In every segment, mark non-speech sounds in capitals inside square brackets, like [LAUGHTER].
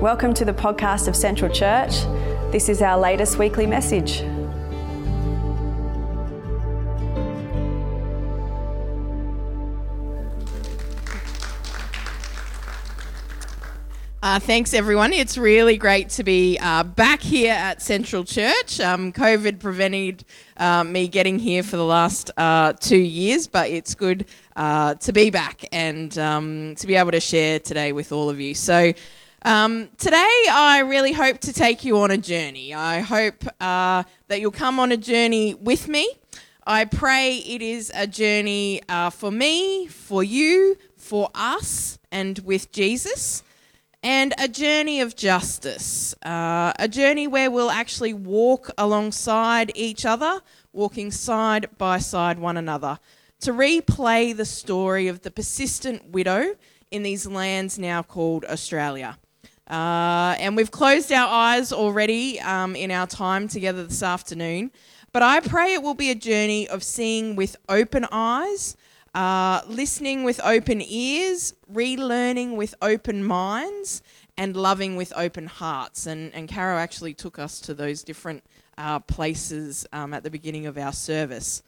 Welcome to the podcast of Central Church. This is our latest weekly message. Uh, thanks, everyone. It's really great to be uh, back here at Central Church. Um, COVID prevented uh, me getting here for the last uh, two years, but it's good uh, to be back and um, to be able to share today with all of you. So, um, today, I really hope to take you on a journey. I hope uh, that you'll come on a journey with me. I pray it is a journey uh, for me, for you, for us, and with Jesus, and a journey of justice. Uh, a journey where we'll actually walk alongside each other, walking side by side one another, to replay the story of the persistent widow in these lands now called Australia. Uh, and we've closed our eyes already um, in our time together this afternoon. But I pray it will be a journey of seeing with open eyes, uh, listening with open ears, relearning with open minds, and loving with open hearts. And, and Caro actually took us to those different uh, places um, at the beginning of our service.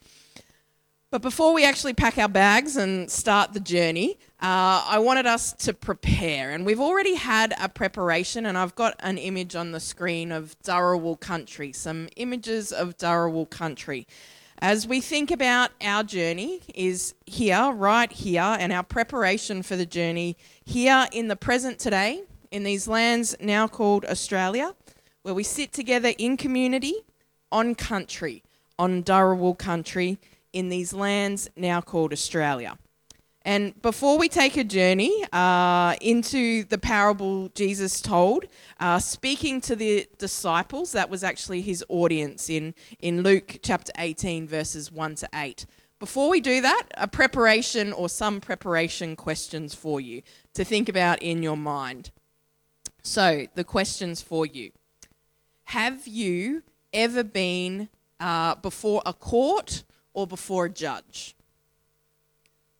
But before we actually pack our bags and start the journey, uh, I wanted us to prepare. And we've already had a preparation, and I've got an image on the screen of Dharawal country, some images of Dharawal country. As we think about our journey, is here, right here, and our preparation for the journey here in the present today, in these lands now called Australia, where we sit together in community, on country, on Dharawal country in these lands now called Australia. And before we take a journey uh, into the parable Jesus told, uh, speaking to the disciples, that was actually his audience in, in Luke chapter 18, verses 1 to 8. Before we do that, a preparation or some preparation questions for you to think about in your mind. So, the questions for you Have you ever been uh, before a court or before a judge?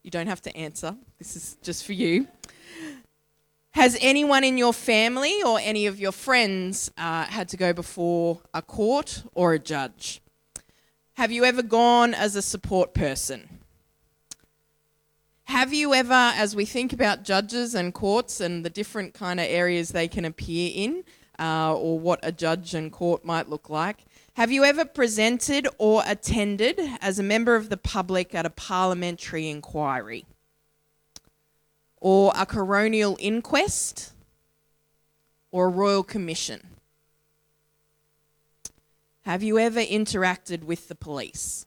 You don't have to answer. This is just for you. Has anyone in your family or any of your friends uh, had to go before a court or a judge? Have you ever gone as a support person? Have you ever, as we think about judges and courts and the different kind of areas they can appear in, uh, or what a judge and court might look like, have you ever presented or attended as a member of the public at a parliamentary inquiry? Or a coronial inquest? Or a royal commission? Have you ever interacted with the police?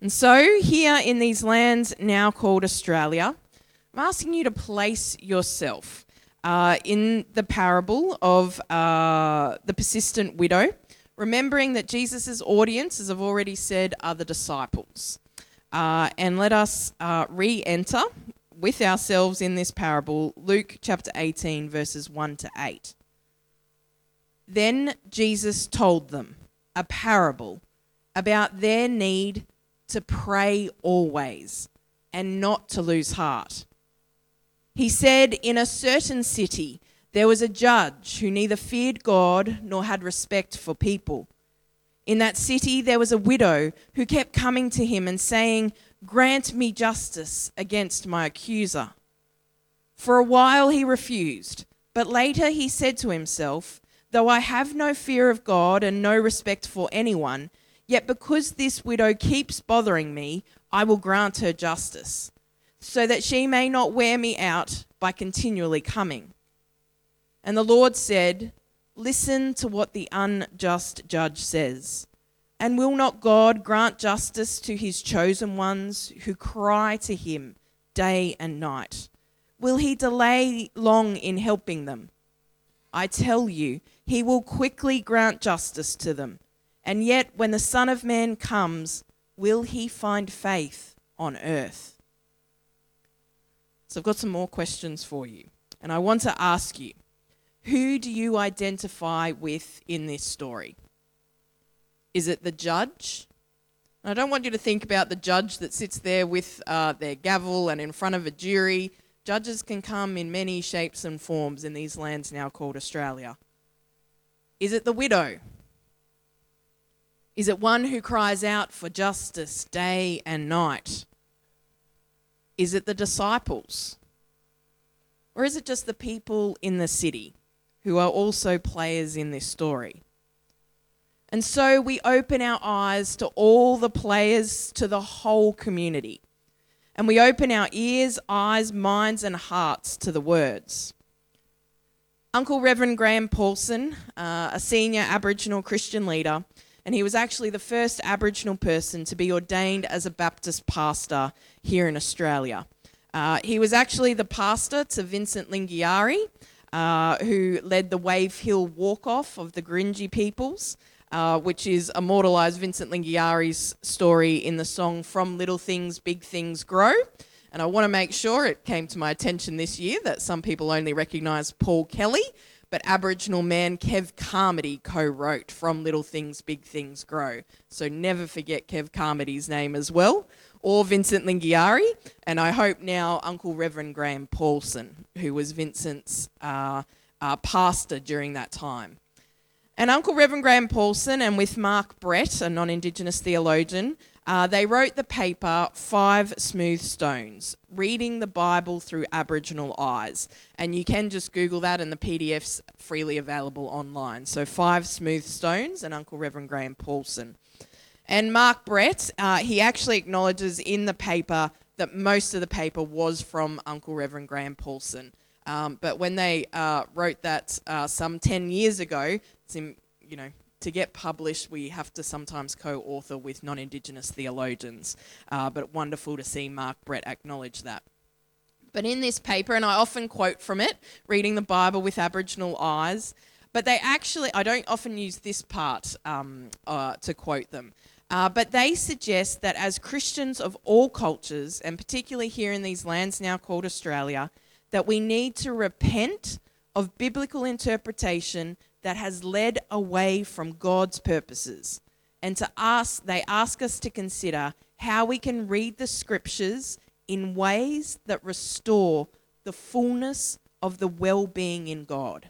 And so, here in these lands now called Australia, I'm asking you to place yourself uh, in the parable of uh, the persistent widow, remembering that Jesus' audience, as I've already said, are the disciples. Uh, and let us uh, re enter with ourselves in this parable, Luke chapter 18, verses 1 to 8. Then Jesus told them a parable about their need to pray always and not to lose heart he said, In a certain city there was a judge who neither feared God nor had respect for people. In that city there was a widow who kept coming to him and saying, Grant me justice against my accuser. For a while he refused, but later he said to himself, Though I have no fear of God and no respect for anyone, yet because this widow keeps bothering me, I will grant her justice so that she may not wear me out by continually coming. And the Lord said, Listen to what the unjust judge says. And will not God grant justice to his chosen ones who cry to him day and night? Will he delay long in helping them? I tell you, he will quickly grant justice to them. And yet, when the Son of Man comes, will he find faith on earth? So I've got some more questions for you. And I want to ask you who do you identify with in this story? Is it the judge? I don't want you to think about the judge that sits there with uh, their gavel and in front of a jury, Judges can come in many shapes and forms in these lands now called Australia. Is it the widow? Is it one who cries out for justice day and night? Is it the disciples? Or is it just the people in the city who are also players in this story? And so we open our eyes to all the players, to the whole community. And we open our ears, eyes, minds, and hearts to the words. Uncle Reverend Graham Paulson, uh, a senior Aboriginal Christian leader, and he was actually the first Aboriginal person to be ordained as a Baptist pastor here in Australia. Uh, he was actually the pastor to Vincent Lingiari, uh, who led the Wave Hill Walk Off of the Gurindji peoples, uh, which is immortalised Vincent Lingiari's story in the song From Little Things, Big Things Grow. And I want to make sure it came to my attention this year that some people only recognise Paul Kelly, but Aboriginal man Kev Carmody co wrote From Little Things, Big Things Grow. So never forget Kev Carmody's name as well, or Vincent Lingiari, and I hope now Uncle Reverend Graham Paulson, who was Vincent's uh, uh, pastor during that time. And Uncle Reverend Graham Paulson, and with Mark Brett, a non Indigenous theologian, uh, they wrote the paper Five Smooth Stones Reading the Bible Through Aboriginal Eyes. And you can just Google that, and the PDF's freely available online. So, Five Smooth Stones and Uncle Reverend Graham Paulson. And Mark Brett, uh, he actually acknowledges in the paper that most of the paper was from Uncle Reverend Graham Paulson. Um, but when they uh, wrote that uh, some 10 years ago, it's in, you know, to get published, we have to sometimes co author with non Indigenous theologians. Uh, but wonderful to see Mark Brett acknowledge that. But in this paper, and I often quote from it, reading the Bible with Aboriginal eyes, but they actually, I don't often use this part um, uh, to quote them. Uh, but they suggest that as Christians of all cultures, and particularly here in these lands now called Australia, that we need to repent of biblical interpretation that has led away from God's purposes. And to ask, they ask us to consider how we can read the scriptures in ways that restore the fullness of the well being in God.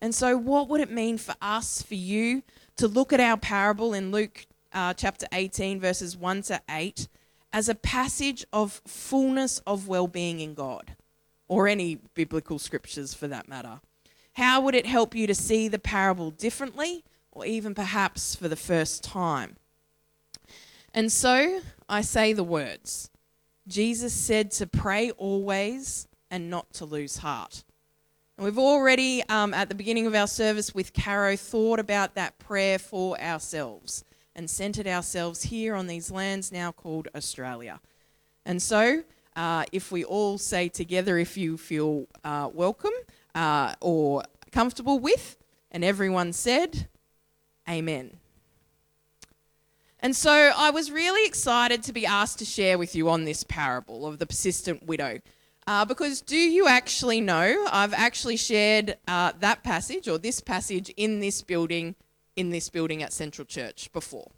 And so, what would it mean for us, for you, to look at our parable in Luke uh, chapter 18, verses 1 to 8, as a passage of fullness of well being in God, or any biblical scriptures for that matter? How would it help you to see the parable differently or even perhaps for the first time? And so I say the words Jesus said to pray always and not to lose heart. And we've already, um, at the beginning of our service with Caro, thought about that prayer for ourselves and centered ourselves here on these lands now called Australia. And so, uh, if we all say together, if you feel uh, welcome, uh, or comfortable with? And everyone said, Amen. And so I was really excited to be asked to share with you on this parable of the persistent widow. Uh, because do you actually know I've actually shared uh, that passage or this passage in this building, in this building at Central Church before?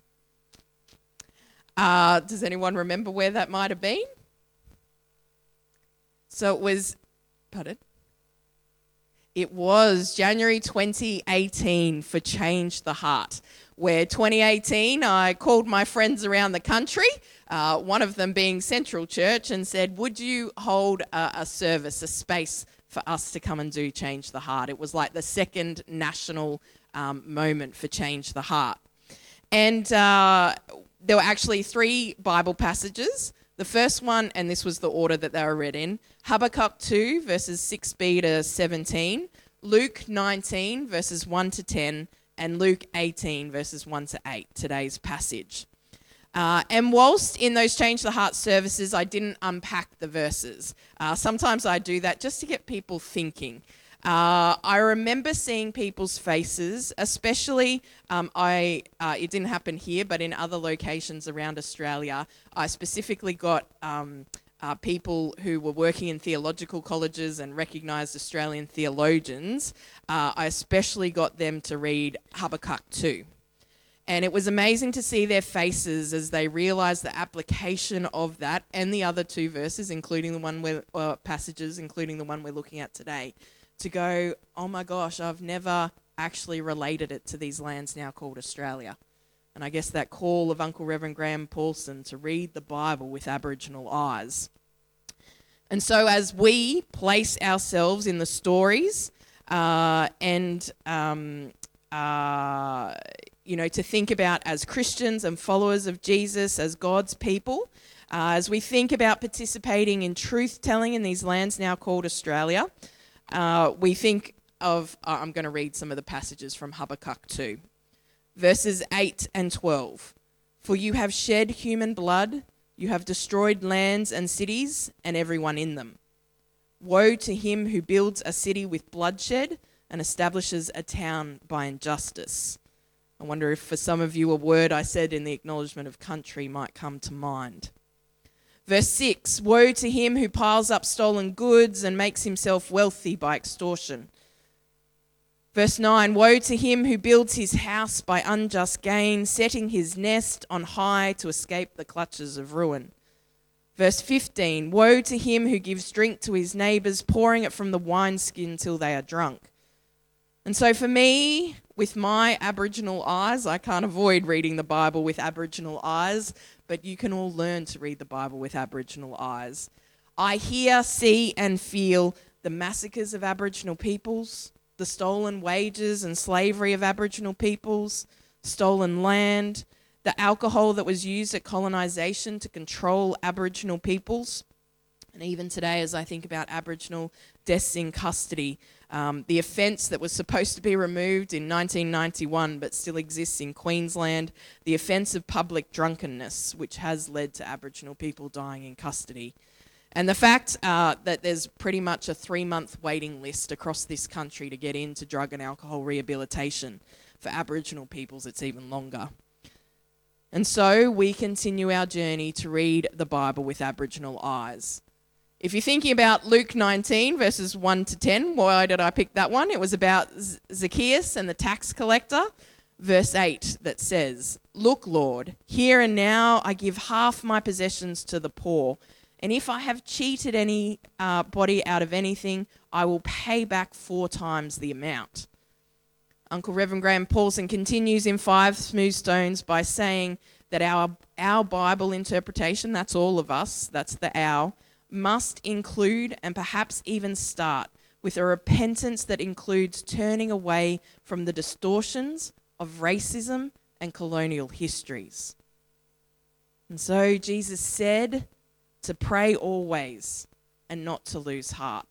Uh, does anyone remember where that might have been? So it was, pardon? It was January 2018 for Change the Heart, where 2018 I called my friends around the country, uh, one of them being Central Church, and said, Would you hold a, a service, a space for us to come and do Change the Heart? It was like the second national um, moment for Change the Heart. And uh, there were actually three Bible passages. The first one, and this was the order that they were read in Habakkuk 2, verses 6b to 17, Luke 19, verses 1 to 10, and Luke 18, verses 1 to 8, today's passage. Uh, and whilst in those Change the Heart services, I didn't unpack the verses. Uh, sometimes I do that just to get people thinking. Uh, I remember seeing people's faces, especially um, I. Uh, it didn't happen here, but in other locations around Australia, I specifically got um, uh, people who were working in theological colleges and recognised Australian theologians, uh, I especially got them to read Habakkuk 2. And it was amazing to see their faces as they realized the application of that and the other two verses, including the one where, uh, passages, including the one we're looking at today, to go, oh my gosh, I've never actually related it to these lands now called Australia. And I guess that call of Uncle Reverend Graham Paulson to read the Bible with Aboriginal eyes. And so, as we place ourselves in the stories uh, and um, uh, you know, to think about as Christians and followers of Jesus, as God's people, uh, as we think about participating in truth telling in these lands now called Australia, uh, we think of, uh, I'm going to read some of the passages from Habakkuk 2, verses 8 and 12. For you have shed human blood, you have destroyed lands and cities and everyone in them. Woe to him who builds a city with bloodshed and establishes a town by injustice. I wonder if for some of you a word I said in the acknowledgement of country might come to mind. Verse 6 Woe to him who piles up stolen goods and makes himself wealthy by extortion. Verse 9 Woe to him who builds his house by unjust gain, setting his nest on high to escape the clutches of ruin. Verse 15 Woe to him who gives drink to his neighbours, pouring it from the wineskin till they are drunk. And so, for me, with my Aboriginal eyes, I can't avoid reading the Bible with Aboriginal eyes, but you can all learn to read the Bible with Aboriginal eyes. I hear, see, and feel the massacres of Aboriginal peoples, the stolen wages and slavery of Aboriginal peoples, stolen land, the alcohol that was used at colonisation to control Aboriginal peoples. And even today, as I think about Aboriginal deaths in custody, um, the offence that was supposed to be removed in 1991 but still exists in Queensland, the offence of public drunkenness, which has led to Aboriginal people dying in custody. And the fact uh, that there's pretty much a three month waiting list across this country to get into drug and alcohol rehabilitation. For Aboriginal peoples, it's even longer. And so we continue our journey to read the Bible with Aboriginal eyes. If you're thinking about Luke 19, verses 1 to 10, why did I pick that one? It was about Zacchaeus and the tax collector. Verse 8 that says, Look, Lord, here and now I give half my possessions to the poor. And if I have cheated anybody uh, out of anything, I will pay back four times the amount. Uncle Reverend Graham Paulson continues in Five Smooth Stones by saying that our, our Bible interpretation, that's all of us, that's the our, must include and perhaps even start with a repentance that includes turning away from the distortions of racism and colonial histories. And so Jesus said to pray always and not to lose heart.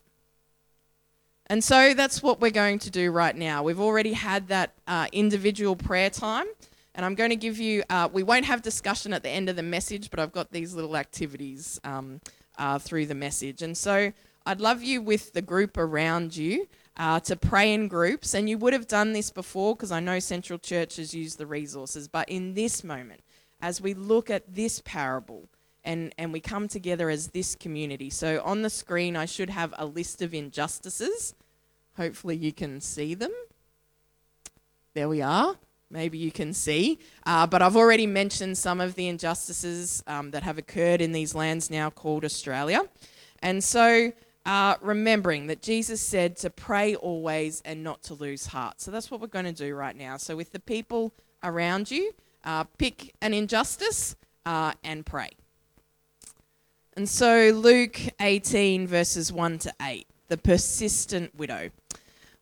And so that's what we're going to do right now. We've already had that uh, individual prayer time, and I'm going to give you, uh, we won't have discussion at the end of the message, but I've got these little activities um, uh, through the message. And so I'd love you with the group around you uh, to pray in groups. And you would have done this before because I know Central Church has used the resources. But in this moment, as we look at this parable, and, and we come together as this community. So on the screen, I should have a list of injustices. Hopefully, you can see them. There we are maybe you can see. Uh, but I've already mentioned some of the injustices um, that have occurred in these lands now called Australia. And so, uh, remembering that Jesus said to pray always and not to lose heart. So, that's what we're going to do right now. So, with the people around you, uh, pick an injustice uh, and pray. And so, Luke 18, verses 1 to 8, the persistent widow.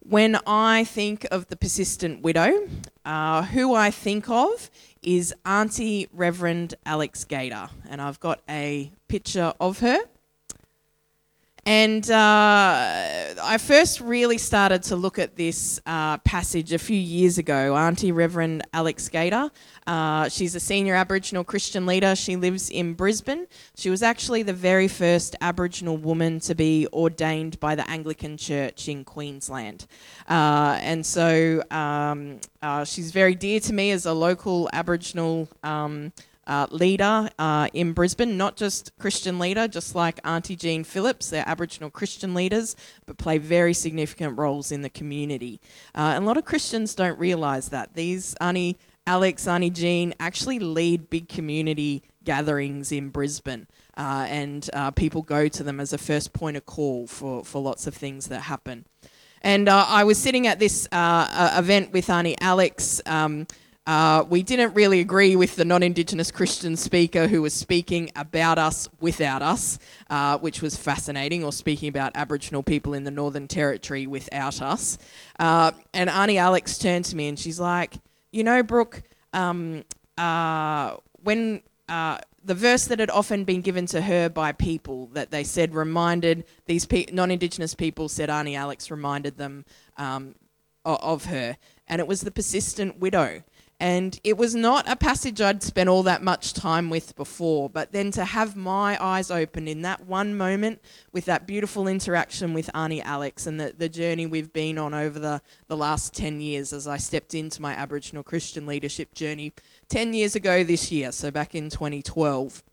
When I think of the persistent widow, uh, who I think of is Auntie Reverend Alex Gater, and I've got a picture of her. And uh, I first really started to look at this uh, passage a few years ago. Auntie Reverend Alex Gater, uh, she's a senior Aboriginal Christian leader. She lives in Brisbane. She was actually the very first Aboriginal woman to be ordained by the Anglican Church in Queensland. Uh, and so um, uh, she's very dear to me as a local Aboriginal. Um, uh, leader uh, in Brisbane, not just Christian leader, just like Auntie Jean Phillips, they're Aboriginal Christian leaders, but play very significant roles in the community. Uh, and a lot of Christians don't realise that. These Auntie Alex, Auntie Jean actually lead big community gatherings in Brisbane, uh, and uh, people go to them as a first point of call for, for lots of things that happen. And uh, I was sitting at this event with Auntie Alex. Um, uh, we didn't really agree with the non Indigenous Christian speaker who was speaking about us without us, uh, which was fascinating, or speaking about Aboriginal people in the Northern Territory without us. Uh, and Auntie Alex turned to me and she's like, You know, Brooke, um, uh, when uh, the verse that had often been given to her by people that they said reminded these pe- non Indigenous people, said Auntie Alex reminded them um, of her, and it was the persistent widow. And it was not a passage I'd spent all that much time with before, but then to have my eyes open in that one moment with that beautiful interaction with Auntie Alex and the, the journey we've been on over the, the last 10 years as I stepped into my Aboriginal Christian leadership journey 10 years ago this year, so back in 2012.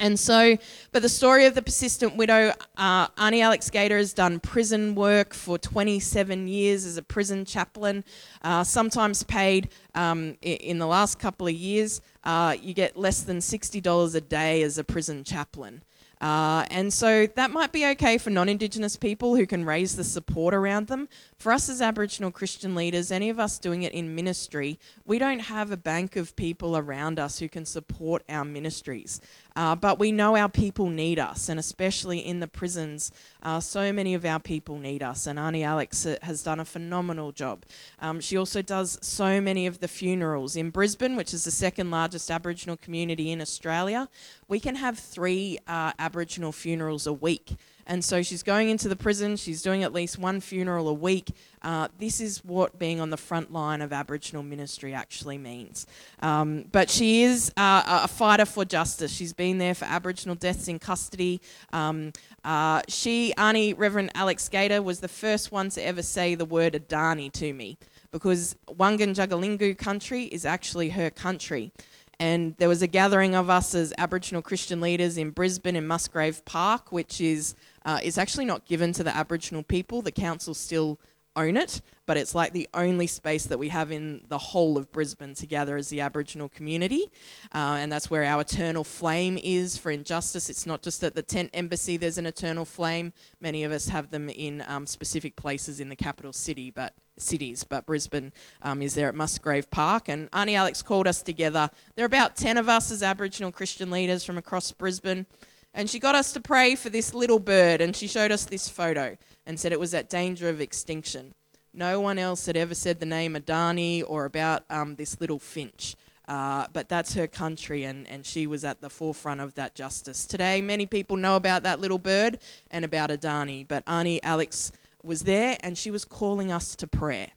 And so, but the story of the persistent widow, uh, Auntie Alex Gater has done prison work for 27 years as a prison chaplain, uh, sometimes paid um, in the last couple of years. Uh, you get less than $60 a day as a prison chaplain. Uh, and so that might be okay for non Indigenous people who can raise the support around them. For us as Aboriginal Christian leaders, any of us doing it in ministry, we don't have a bank of people around us who can support our ministries. Uh, but we know our people need us, and especially in the prisons, uh, so many of our people need us. And Auntie Alex uh, has done a phenomenal job. Um, she also does so many of the funerals in Brisbane, which is the second largest Aboriginal community in Australia. We can have three uh, Aboriginal funerals a week. And so she's going into the prison, she's doing at least one funeral a week. Uh, this is what being on the front line of Aboriginal ministry actually means. Um, but she is uh, a fighter for justice. She's been there for Aboriginal deaths in custody. Um, uh, she, Auntie Reverend Alex Gater, was the first one to ever say the word Adani to me because Wangan Jagalingou country is actually her country and there was a gathering of us as Aboriginal Christian leaders in Brisbane in Musgrave Park, which is uh, is actually not given to the Aboriginal people. The council still own it, but it's like the only space that we have in the whole of Brisbane to gather as the Aboriginal community. Uh, and that's where our eternal flame is for injustice. It's not just at the tent embassy there's an eternal flame. Many of us have them in um, specific places in the capital city, but cities, but Brisbane um, is there at Musgrave Park. And Auntie Alex called us together. There are about 10 of us as Aboriginal Christian leaders from across Brisbane. And she got us to pray for this little bird, and she showed us this photo and said it was at danger of extinction. No one else had ever said the name Adani or about um, this little finch. Uh, but that's her country, and, and she was at the forefront of that justice. Today, many people know about that little bird and about Adani, but Auntie Alex was there and she was calling us to prayer.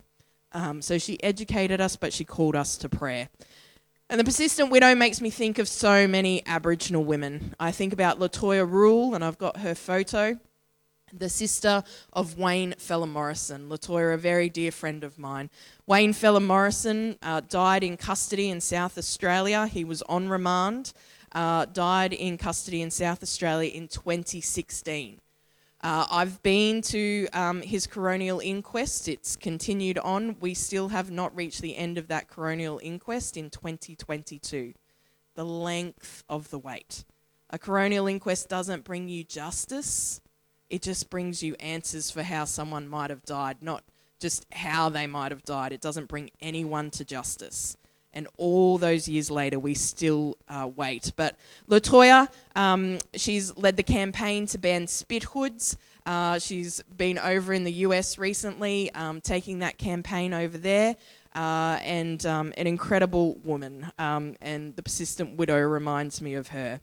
Um, so she educated us, but she called us to prayer. And the persistent widow makes me think of so many Aboriginal women. I think about Latoya Rule, and I've got her photo, the sister of Wayne Fella Morrison. Latoya, a very dear friend of mine. Wayne Fella Morrison uh, died in custody in South Australia. He was on remand, uh, died in custody in South Australia in 2016. Uh, I've been to um, his coronial inquest. It's continued on. We still have not reached the end of that coronial inquest in 2022. The length of the wait. A coronial inquest doesn't bring you justice, it just brings you answers for how someone might have died, not just how they might have died. It doesn't bring anyone to justice and all those years later, we still uh, wait. But Latoya, um, she's led the campaign to ban spit hoods. Uh, she's been over in the US recently, um, taking that campaign over there. Uh, and um, an incredible woman, um, and the persistent widow reminds me of her.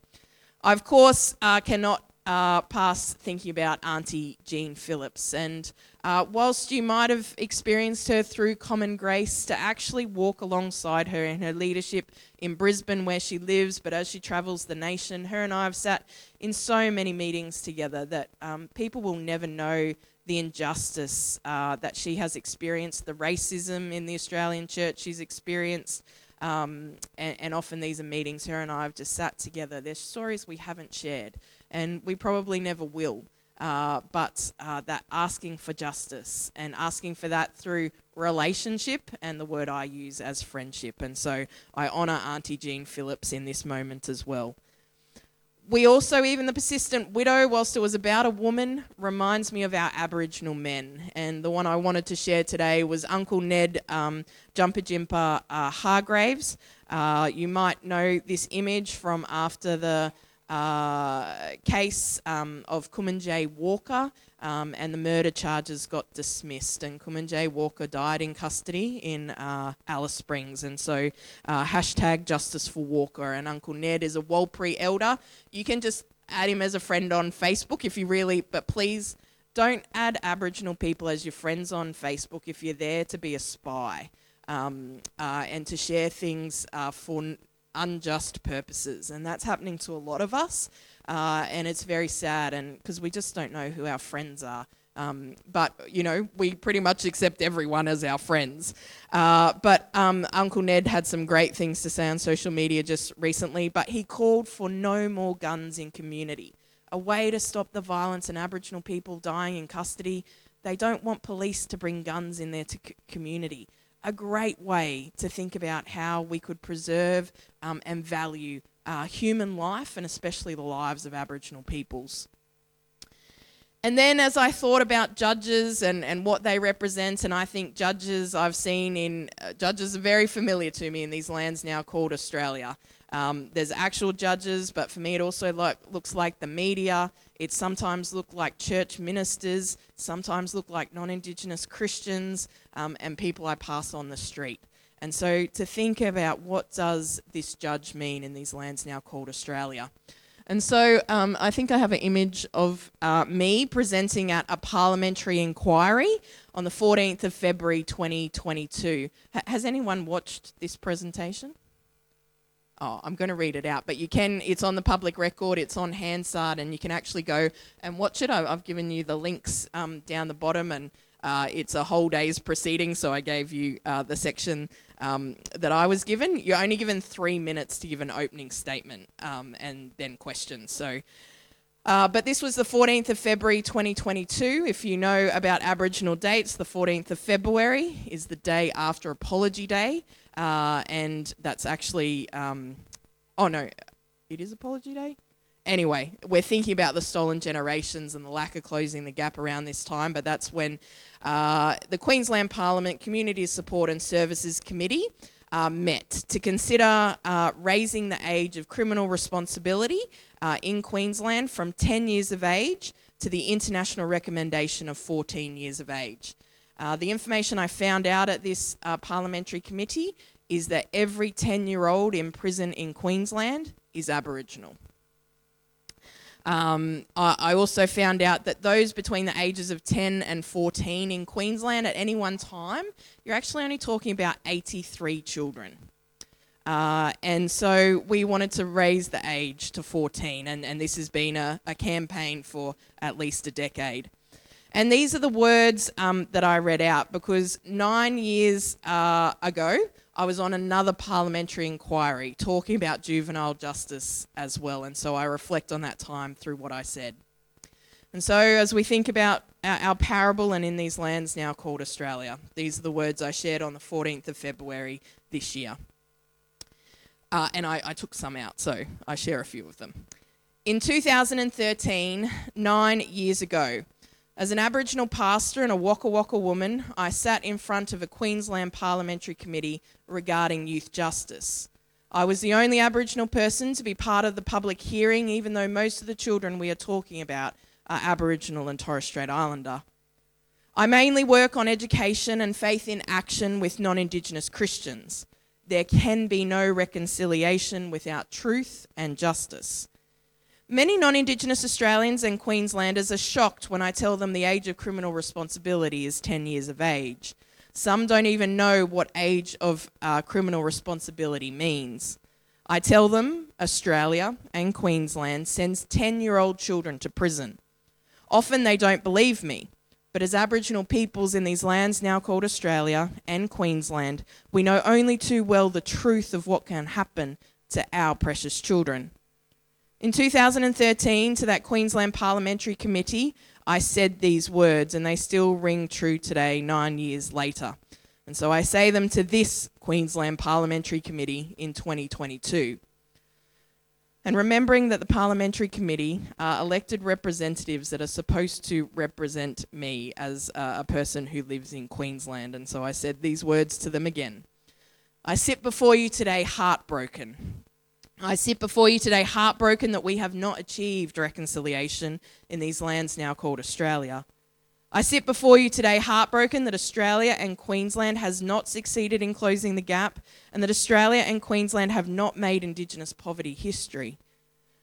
I, of course, uh, cannot uh, past thinking about Auntie Jean Phillips. And uh, whilst you might have experienced her through Common Grace, to actually walk alongside her in her leadership in Brisbane, where she lives, but as she travels the nation, her and I have sat in so many meetings together that um, people will never know the injustice uh, that she has experienced, the racism in the Australian church she's experienced. Um, and, and often these are meetings her and I have just sat together. There's stories we haven't shared and we probably never will. uh, but uh, that asking for justice and asking for that through relationship and the word I use as friendship. And so I honour Auntie Jean Phillips in this moment as well. We also, even the persistent widow, whilst it was about a woman, reminds me of our Aboriginal men. And the one I wanted to share today was Uncle Ned um, Jampijinpa uh, Hargraves. Uh, you might know this image from after the uh, case um, of Kumanjayi Walker, um, and the murder charges got dismissed. And Kumanjayi Walker died in custody in uh, Alice Springs. And so, uh, hashtag justice for Walker. And Uncle Ned is a Warlpiri elder. You can just add him as a friend on Facebook if you really, but please don't add Aboriginal people as your friends on Facebook if you're there to be a spy um, uh, and to share things uh, for unjust purposes, and that's happening to a lot of us, uh, and it's very sad, and because we just don't know who our friends are. Um, but you know, we pretty much accept everyone as our friends. Uh, but um, Uncle Ned had some great things to say on social media just recently. But he called for no more guns in community, a way to stop the violence and Aboriginal people dying in custody. They don't want police to bring guns in their community a great way to think about how we could preserve um, and value uh, human life and especially the lives of Aboriginal peoples. And then, as I thought about judges and, and what they represent, and I think judges I've seen in uh, judges are very familiar to me in these lands now called Australia. Um, there's actual judges, but for me, it also looks like the media. It sometimes look like church ministers, sometimes look like non-Indigenous Christians, um, and people I pass on the street. And so to think about what does this judge mean in these lands now called Australia. And so um, I think I have an image of uh, me presenting at a parliamentary inquiry on the 14th of February 2022. H- has anyone watched this presentation? Oh, I'm going to read it out, but you can, it's on the public record, it's on Hansard, and you can actually go and watch it. I, have given you the links um, down the bottom, and uh, it's a whole day's proceeding, so I gave you uh, the section um, that I was given. You're only given three minutes to give an opening statement um, and then questions. So, uh, but this was the 14th of February 2022. If you know about Aboriginal dates, the 14th of February is the day after Apology Day. Uh, and that's actually, um, oh no, it is Apology Day? Anyway, we're thinking about the stolen generations and the lack of closing the gap around this time, but that's when uh, the Queensland Parliament Community Support and Services Committee uh, met to consider uh, raising the age of criminal responsibility uh, in Queensland from 10 years of age to the international recommendation of 14 years of age. Uh, the information I found out at this uh, parliamentary committee is that every 10 year old in prison in Queensland is Aboriginal. Um, I, I, also found out that those between the ages of 10 and 14 in Queensland at any one time, you're actually only talking about 83 children. Uh, and so we wanted to raise the age to 14, and, and this has been a, a campaign for at least a decade. And these are the words um, that I read out because nine years uh, ago, I was on another parliamentary inquiry talking about juvenile justice as well. And so I reflect on that time through what I said. And so, as we think about our, parable and in these lands now called Australia, these are the words I shared on the 14th of February this year. Uh, and I, I took some out, so I share a few of them. In 2013, nine years ago, as an Aboriginal pastor and a Waka Waka woman, I sat in front of a Queensland Parliamentary Committee regarding youth justice. I was the only Aboriginal person to be part of the public hearing, even though most of the children we are talking about are Aboriginal and Torres Strait Islander. I mainly work on education and faith in action with non Indigenous Christians. There can be no reconciliation without truth and justice. Many non Indigenous Australians and Queenslanders are shocked when I tell them the age of criminal responsibility is 10 years of age. Some don't even know what age of uh, criminal responsibility means. I tell them Australia and Queensland sends 10 year old children to prison. Often they don't believe me, but as Aboriginal peoples in these lands now called Australia and Queensland, we know only too well the truth of what can happen to our precious children. In 2013, to that Queensland Parliamentary Committee, I said these words, and they still ring true today, nine years later. And so I say them to this Queensland Parliamentary Committee in 2022. And remembering that the Parliamentary Committee are elected representatives that are supposed to represent me as a person who lives in Queensland. And so I said these words to them again. I sit before you today heartbroken. I sit before you today heartbroken that we have not achieved reconciliation in these lands now called Australia. I sit before you today heartbroken that Australia and Queensland has not succeeded in closing the gap and that Australia and Queensland have not made Indigenous poverty history.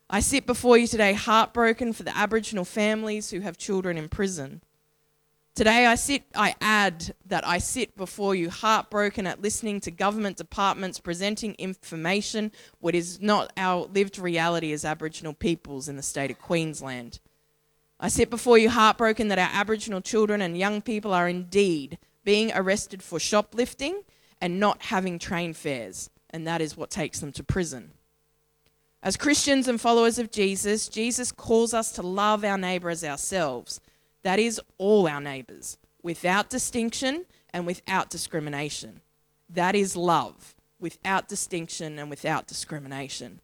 I sit before you today heartbroken for the Aboriginal families who have children in prison. Today I sit I add that I sit before you heartbroken at listening to government departments presenting information what is not our lived reality as Aboriginal peoples in the state of Queensland. I sit before you heartbroken that our Aboriginal children and young people are indeed being arrested for shoplifting and not having train fares, and that is what takes them to prison. As Christians and followers of Jesus, Jesus calls us to love our neighbour as ourselves. That is, all our neighbours, without distinction and without discrimination. That is love, without distinction and without discrimination.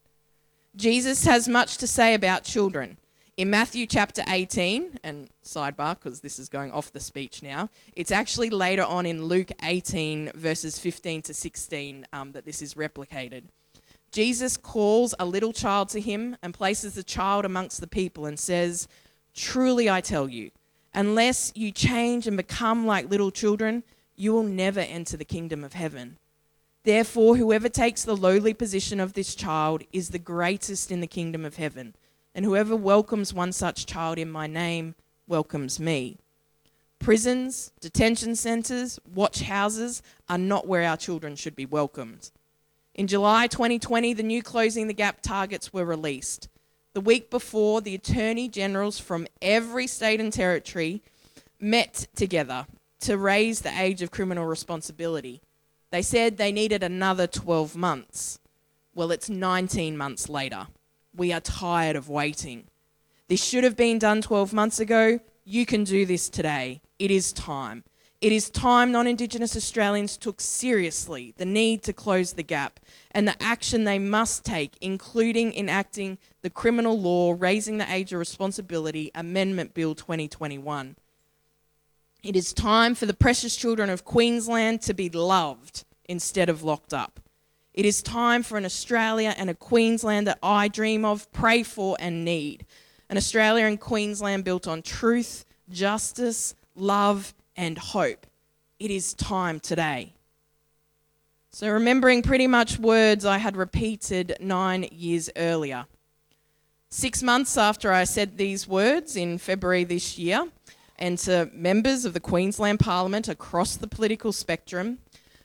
Jesus has much to say about children. In Matthew chapter 18, and sidebar because this is going off the speech now, it's actually later on in Luke 18, verses 15 to 16, um, that this is replicated. Jesus calls a little child to him and places the child amongst the people and says, Truly I tell you, unless you change and become like little children, you will never enter the kingdom of heaven. Therefore, whoever takes the lowly position of this child is the greatest in the kingdom of heaven and whoever welcomes one such child in my name welcomes me. Prisons, detention centres, watch houses are not where our children should be welcomed. In July 2020, the new Closing the Gap targets were released. The week before, the Attorney Generals from every state and territory met together to raise the age of criminal responsibility. They said they needed another 12 months. Well, it's 19 months later. We are tired of waiting. This should have been done 12 months ago. You can do this today. It is time. It is time non Indigenous Australians took seriously the need to close the gap and the action they must take, including enacting the criminal law raising the age of responsibility Amendment Bill 2021. It is time for the precious children of Queensland to be loved instead of locked up. It is time for an Australia and a Queensland that I dream of, pray for, and need. An Australia and Queensland built on truth, justice, love, and hope. It is time today. So, remembering pretty much words I had repeated nine years earlier. Six months after I said these words in February this year, and to members of the Queensland Parliament across the political spectrum,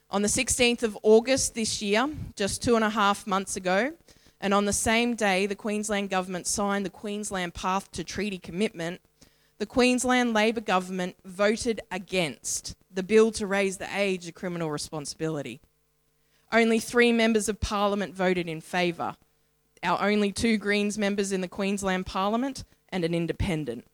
on the 16th of August this year, just two and a half months ago, and on the same day the Queensland Government signed the Queensland Path to Treaty Commitment, the Queensland Labor Government voted against the bill to raise the age of criminal responsibility. Only three members of Parliament voted in favour. Our only two Greens members in the Queensland Parliament and an independent.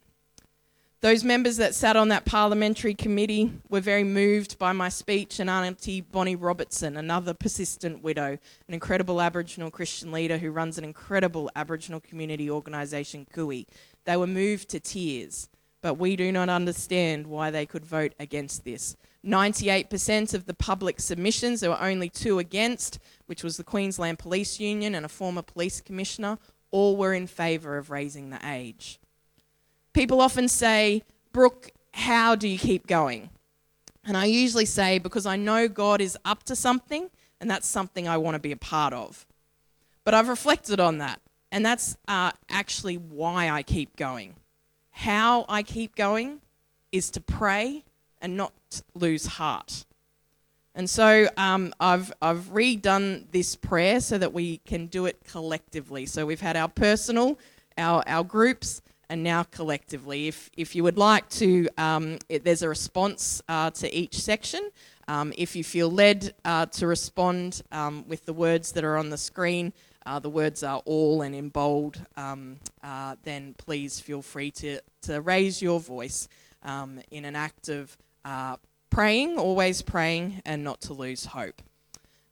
Those members that sat on that parliamentary committee were very moved by my speech, and Auntie Bonnie Robertson, another persistent widow, an incredible Aboriginal Christian leader who runs an incredible Aboriginal community organisation, KUI. They were moved to tears, but we do not understand why they could vote against this. 98% of the public submissions, there were only two against, which was the Queensland Police Union and a former police commissioner, all were in favour of raising the age. People often say, Brooke, how do you keep going? And I usually say, because I know God is up to something, and that's something I want to be a part of. But I've reflected on that, and that's uh, actually why I keep going. How I keep going is to pray and not lose heart. And so um, I've, I've redone this prayer so that we can do it collectively. So we've had our personal, our, our groups, and now collectively. If, if you would like to, um, it, there's a response uh, to each section. Um, if you feel led uh, to respond um, with the words that are on the screen, uh, the words are all and in bold, um, uh, then please feel free to, to raise your voice um, in an act of uh, praying, always praying, and not to lose hope.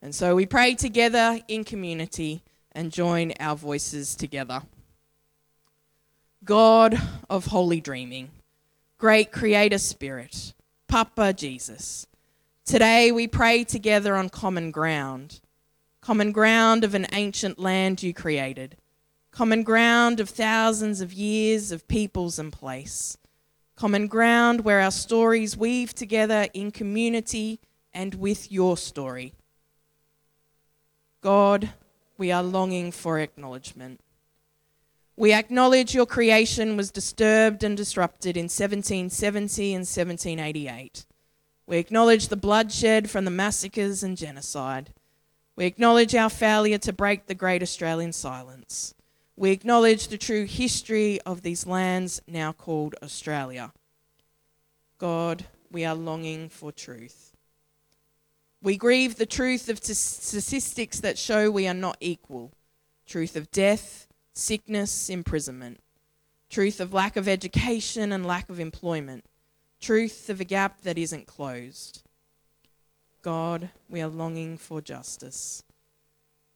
And so we pray together in community and join our voices together. God of holy dreaming, great creator spirit, Papa Jesus, today we pray together on common ground, common ground of an ancient land you created, common ground of thousands of years of peoples and place, common ground where our stories weave together in community and with your story. God, we are longing for acknowledgement. We acknowledge your creation was disturbed and disrupted in 1770 and 1788. We acknowledge the bloodshed from the massacres and genocide. We acknowledge our failure to break the great Australian silence. We acknowledge the true history of these lands now called Australia. God, we are longing for truth. We grieve the truth of statistics that show we are not equal truth of death, sickness, imprisonment, truth of lack of education and lack of employment, truth of a gap that isn't closed. God, we are longing for justice.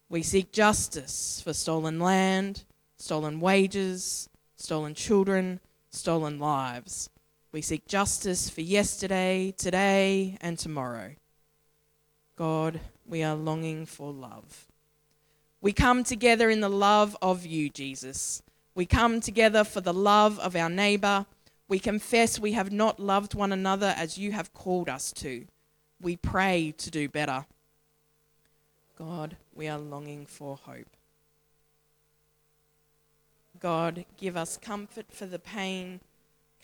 We seek justice for stolen land, stolen wages, stolen children, stolen lives. We seek justice for yesterday, today, and tomorrow. God, we are longing for love. We come together in the love of you, Jesus. We come together for the love of our neighbour. We confess we have not loved one another as you have called us to. We pray to do better. God, we are longing for hope. God, give us comfort for the pain,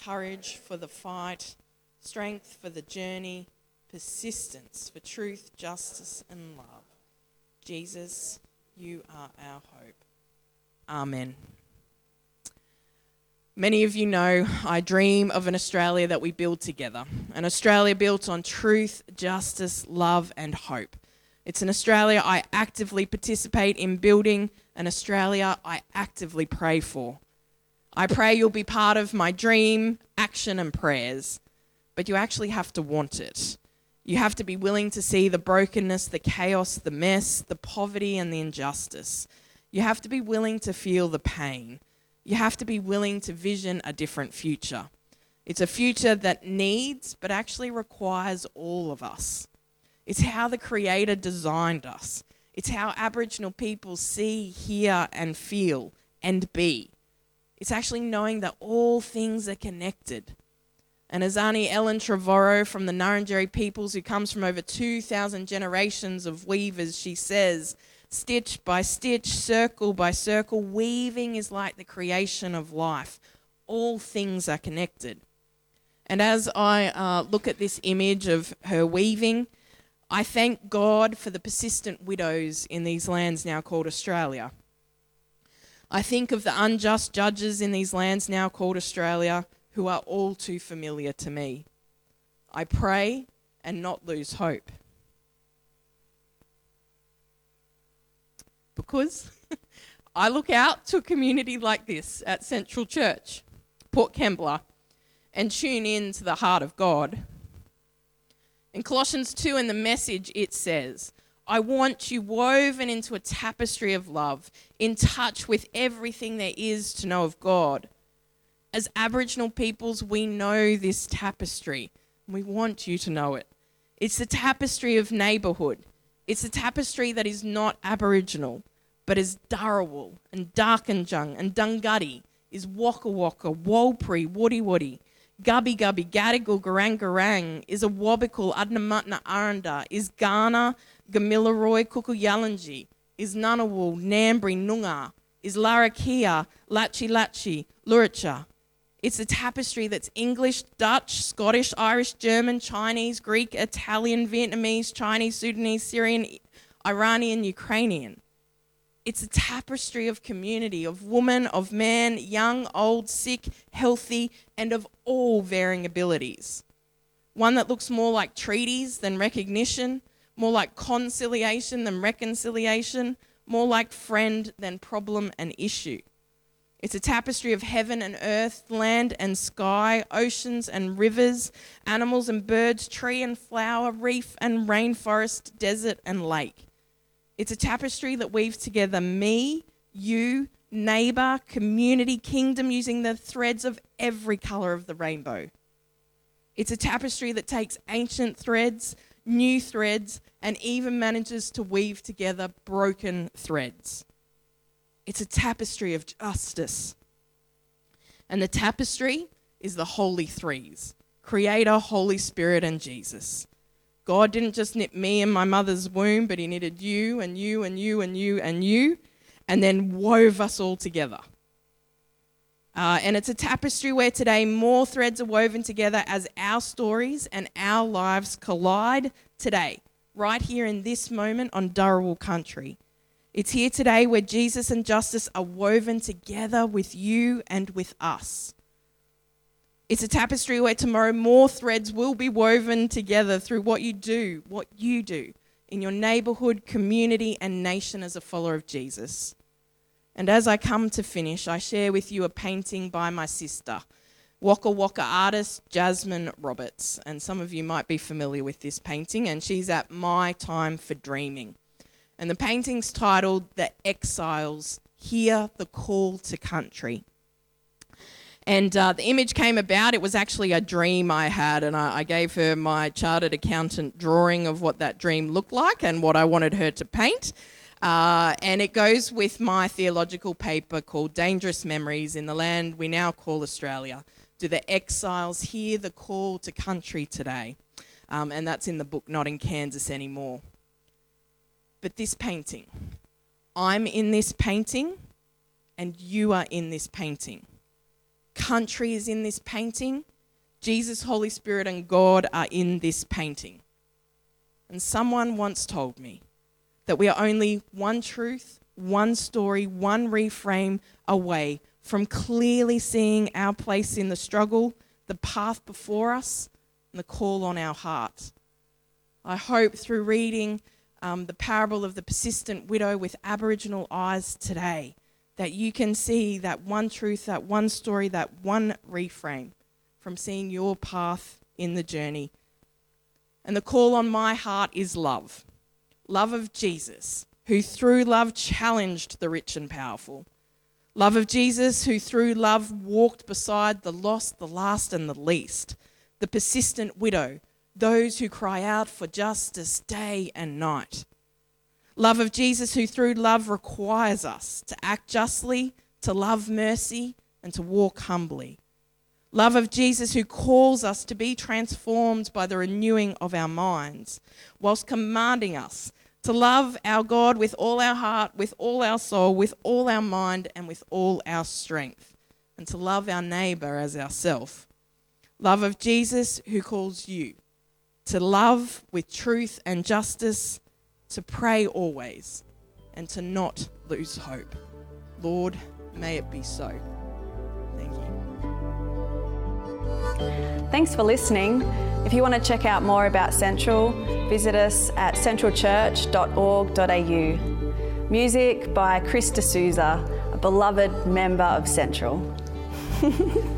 courage for the fight, strength for the journey, persistence for truth, justice, and love. Jesus, you are our hope. Amen. Many of you know I dream of an Australia that we build together, an Australia built on truth, justice, love, and hope. It's an Australia I actively participate in building, an Australia I actively pray for. I pray you'll be part of my dream, action, and prayers, but you actually have to want it. You have to be willing to see the brokenness, the chaos, the mess, the poverty, and the injustice. You have to be willing to feel the pain. You have to be willing to vision a different future. It's a future that needs, but actually requires all of us. It's how the Creator designed us. It's how Aboriginal people see, hear, and feel and be. It's actually knowing that all things are connected. And as Auntie Ellen Trevorrow from the Ngarrindjeri peoples, who comes from over 2,000 generations of weavers, she says, stitch by stitch, circle by circle, weaving is like the creation of life. All things are connected. And as I uh, look at this image of her weaving, I thank God for the persistent widows in these lands now called Australia. I think of the unjust judges in these lands now called Australia who are all too familiar to me. I pray and not lose hope. Because [LAUGHS] I look out to a community like this at Central Church, Port Kembla, and tune in to the heart of God. In Colossians 2, in the message, it says, I want you woven into a tapestry of love, in touch with everything there is to know of God as Aboriginal peoples, we know this tapestry. We want you to know it. It's the tapestry of neighbourhood. It's a tapestry that is not Aboriginal, but is Dharawal and Darkinjung and Dunghutti, is Waka Waka, Warlpiri, Wadi Wadi, Gubbi Gubbi, Gadigal, Garang Garang, is Awabakal, Adnyamathanha Aranda, is Kaurna, Gamilaroi, Kukuyalanji, is Ngunnawal, Ngambri, Noongar, is Larrakia, Latchi Latchi, Luritja, it's a tapestry that's English, Dutch, Scottish, Irish, German, Chinese, Greek, Italian, Vietnamese, Chinese, Sudanese, Syrian, Iranian, Ukrainian. It's a tapestry of community, of woman, of man, young, old, sick, healthy, and of all varying abilities. One that looks more like treaties than recognition, more like conciliation than reconciliation, more like friend than problem and issue. It's a tapestry of heaven and earth, land and sky, oceans and rivers, animals and birds, tree and flower, reef and rainforest, desert and lake. It's a tapestry that weaves together me, you, neighbor, community, kingdom using the threads of every color of the rainbow. It's a tapestry that takes ancient threads, new threads, and even manages to weave together broken threads. It's a tapestry of justice. And the tapestry is the Holy Threes Creator, Holy Spirit, and Jesus. God didn't just knit me in my mother's womb, but He knitted you and you and you and you and you, and then wove us all together. Uh, and it's a tapestry where today more threads are woven together as our stories and our lives collide today, right here in this moment on Dharawal country. It's here today where Jesus and justice are woven together with you and with us. It's a tapestry where tomorrow more threads will be woven together through what you do, what you do in your neighborhood, community, and nation as a follower of Jesus. And as I come to finish, I share with you a painting by my sister, Waka Waka artist Jasmine Roberts. And some of you might be familiar with this painting, and she's at My Time for Dreaming. And the painting's titled The Exiles Hear the Call to Country. And uh, the image came about, it was actually a dream I had, and I, I, gave her my chartered accountant drawing of what that dream looked like and what I wanted her to paint. Uh, and it goes with my theological paper called Dangerous Memories in the Land We Now Call Australia. Do the exiles hear the call to country today? Um, and that's in the book Not in Kansas Anymore. But this painting, I'm in this painting, and you are in this painting. Country is in this painting. Jesus, Holy Spirit, and God are in this painting. And someone once told me that we are only one truth, one story, one reframe away from clearly seeing our place in the struggle, the path before us, and the call on our heart. I hope through reading um, the parable of the persistent widow with Aboriginal eyes today, that you can see that one truth, that one story, that one reframe from seeing your path in the journey. And the call on my heart is love love of Jesus, who through love challenged the rich and powerful. Love of Jesus, who through love walked beside the lost, the last, and the least. The persistent widow, those who cry out for justice day and night. Love of Jesus, who through love requires us to act justly, to love mercy, and to walk humbly. Love of Jesus, who calls us to be transformed by the renewing of our minds, whilst commanding us to love our God with all our heart, with all our soul, with all our mind, and with all our strength, and to love our neighbour as ourself. Love of Jesus, who calls you to love with truth and justice, to pray always, and to not lose hope. Lord, may it be so. Thank you. Thanks for listening. If you want to check out more about Central, visit us at centralchurch.org.au. Music by Chris D'Souza, a beloved member of Central. [LAUGHS]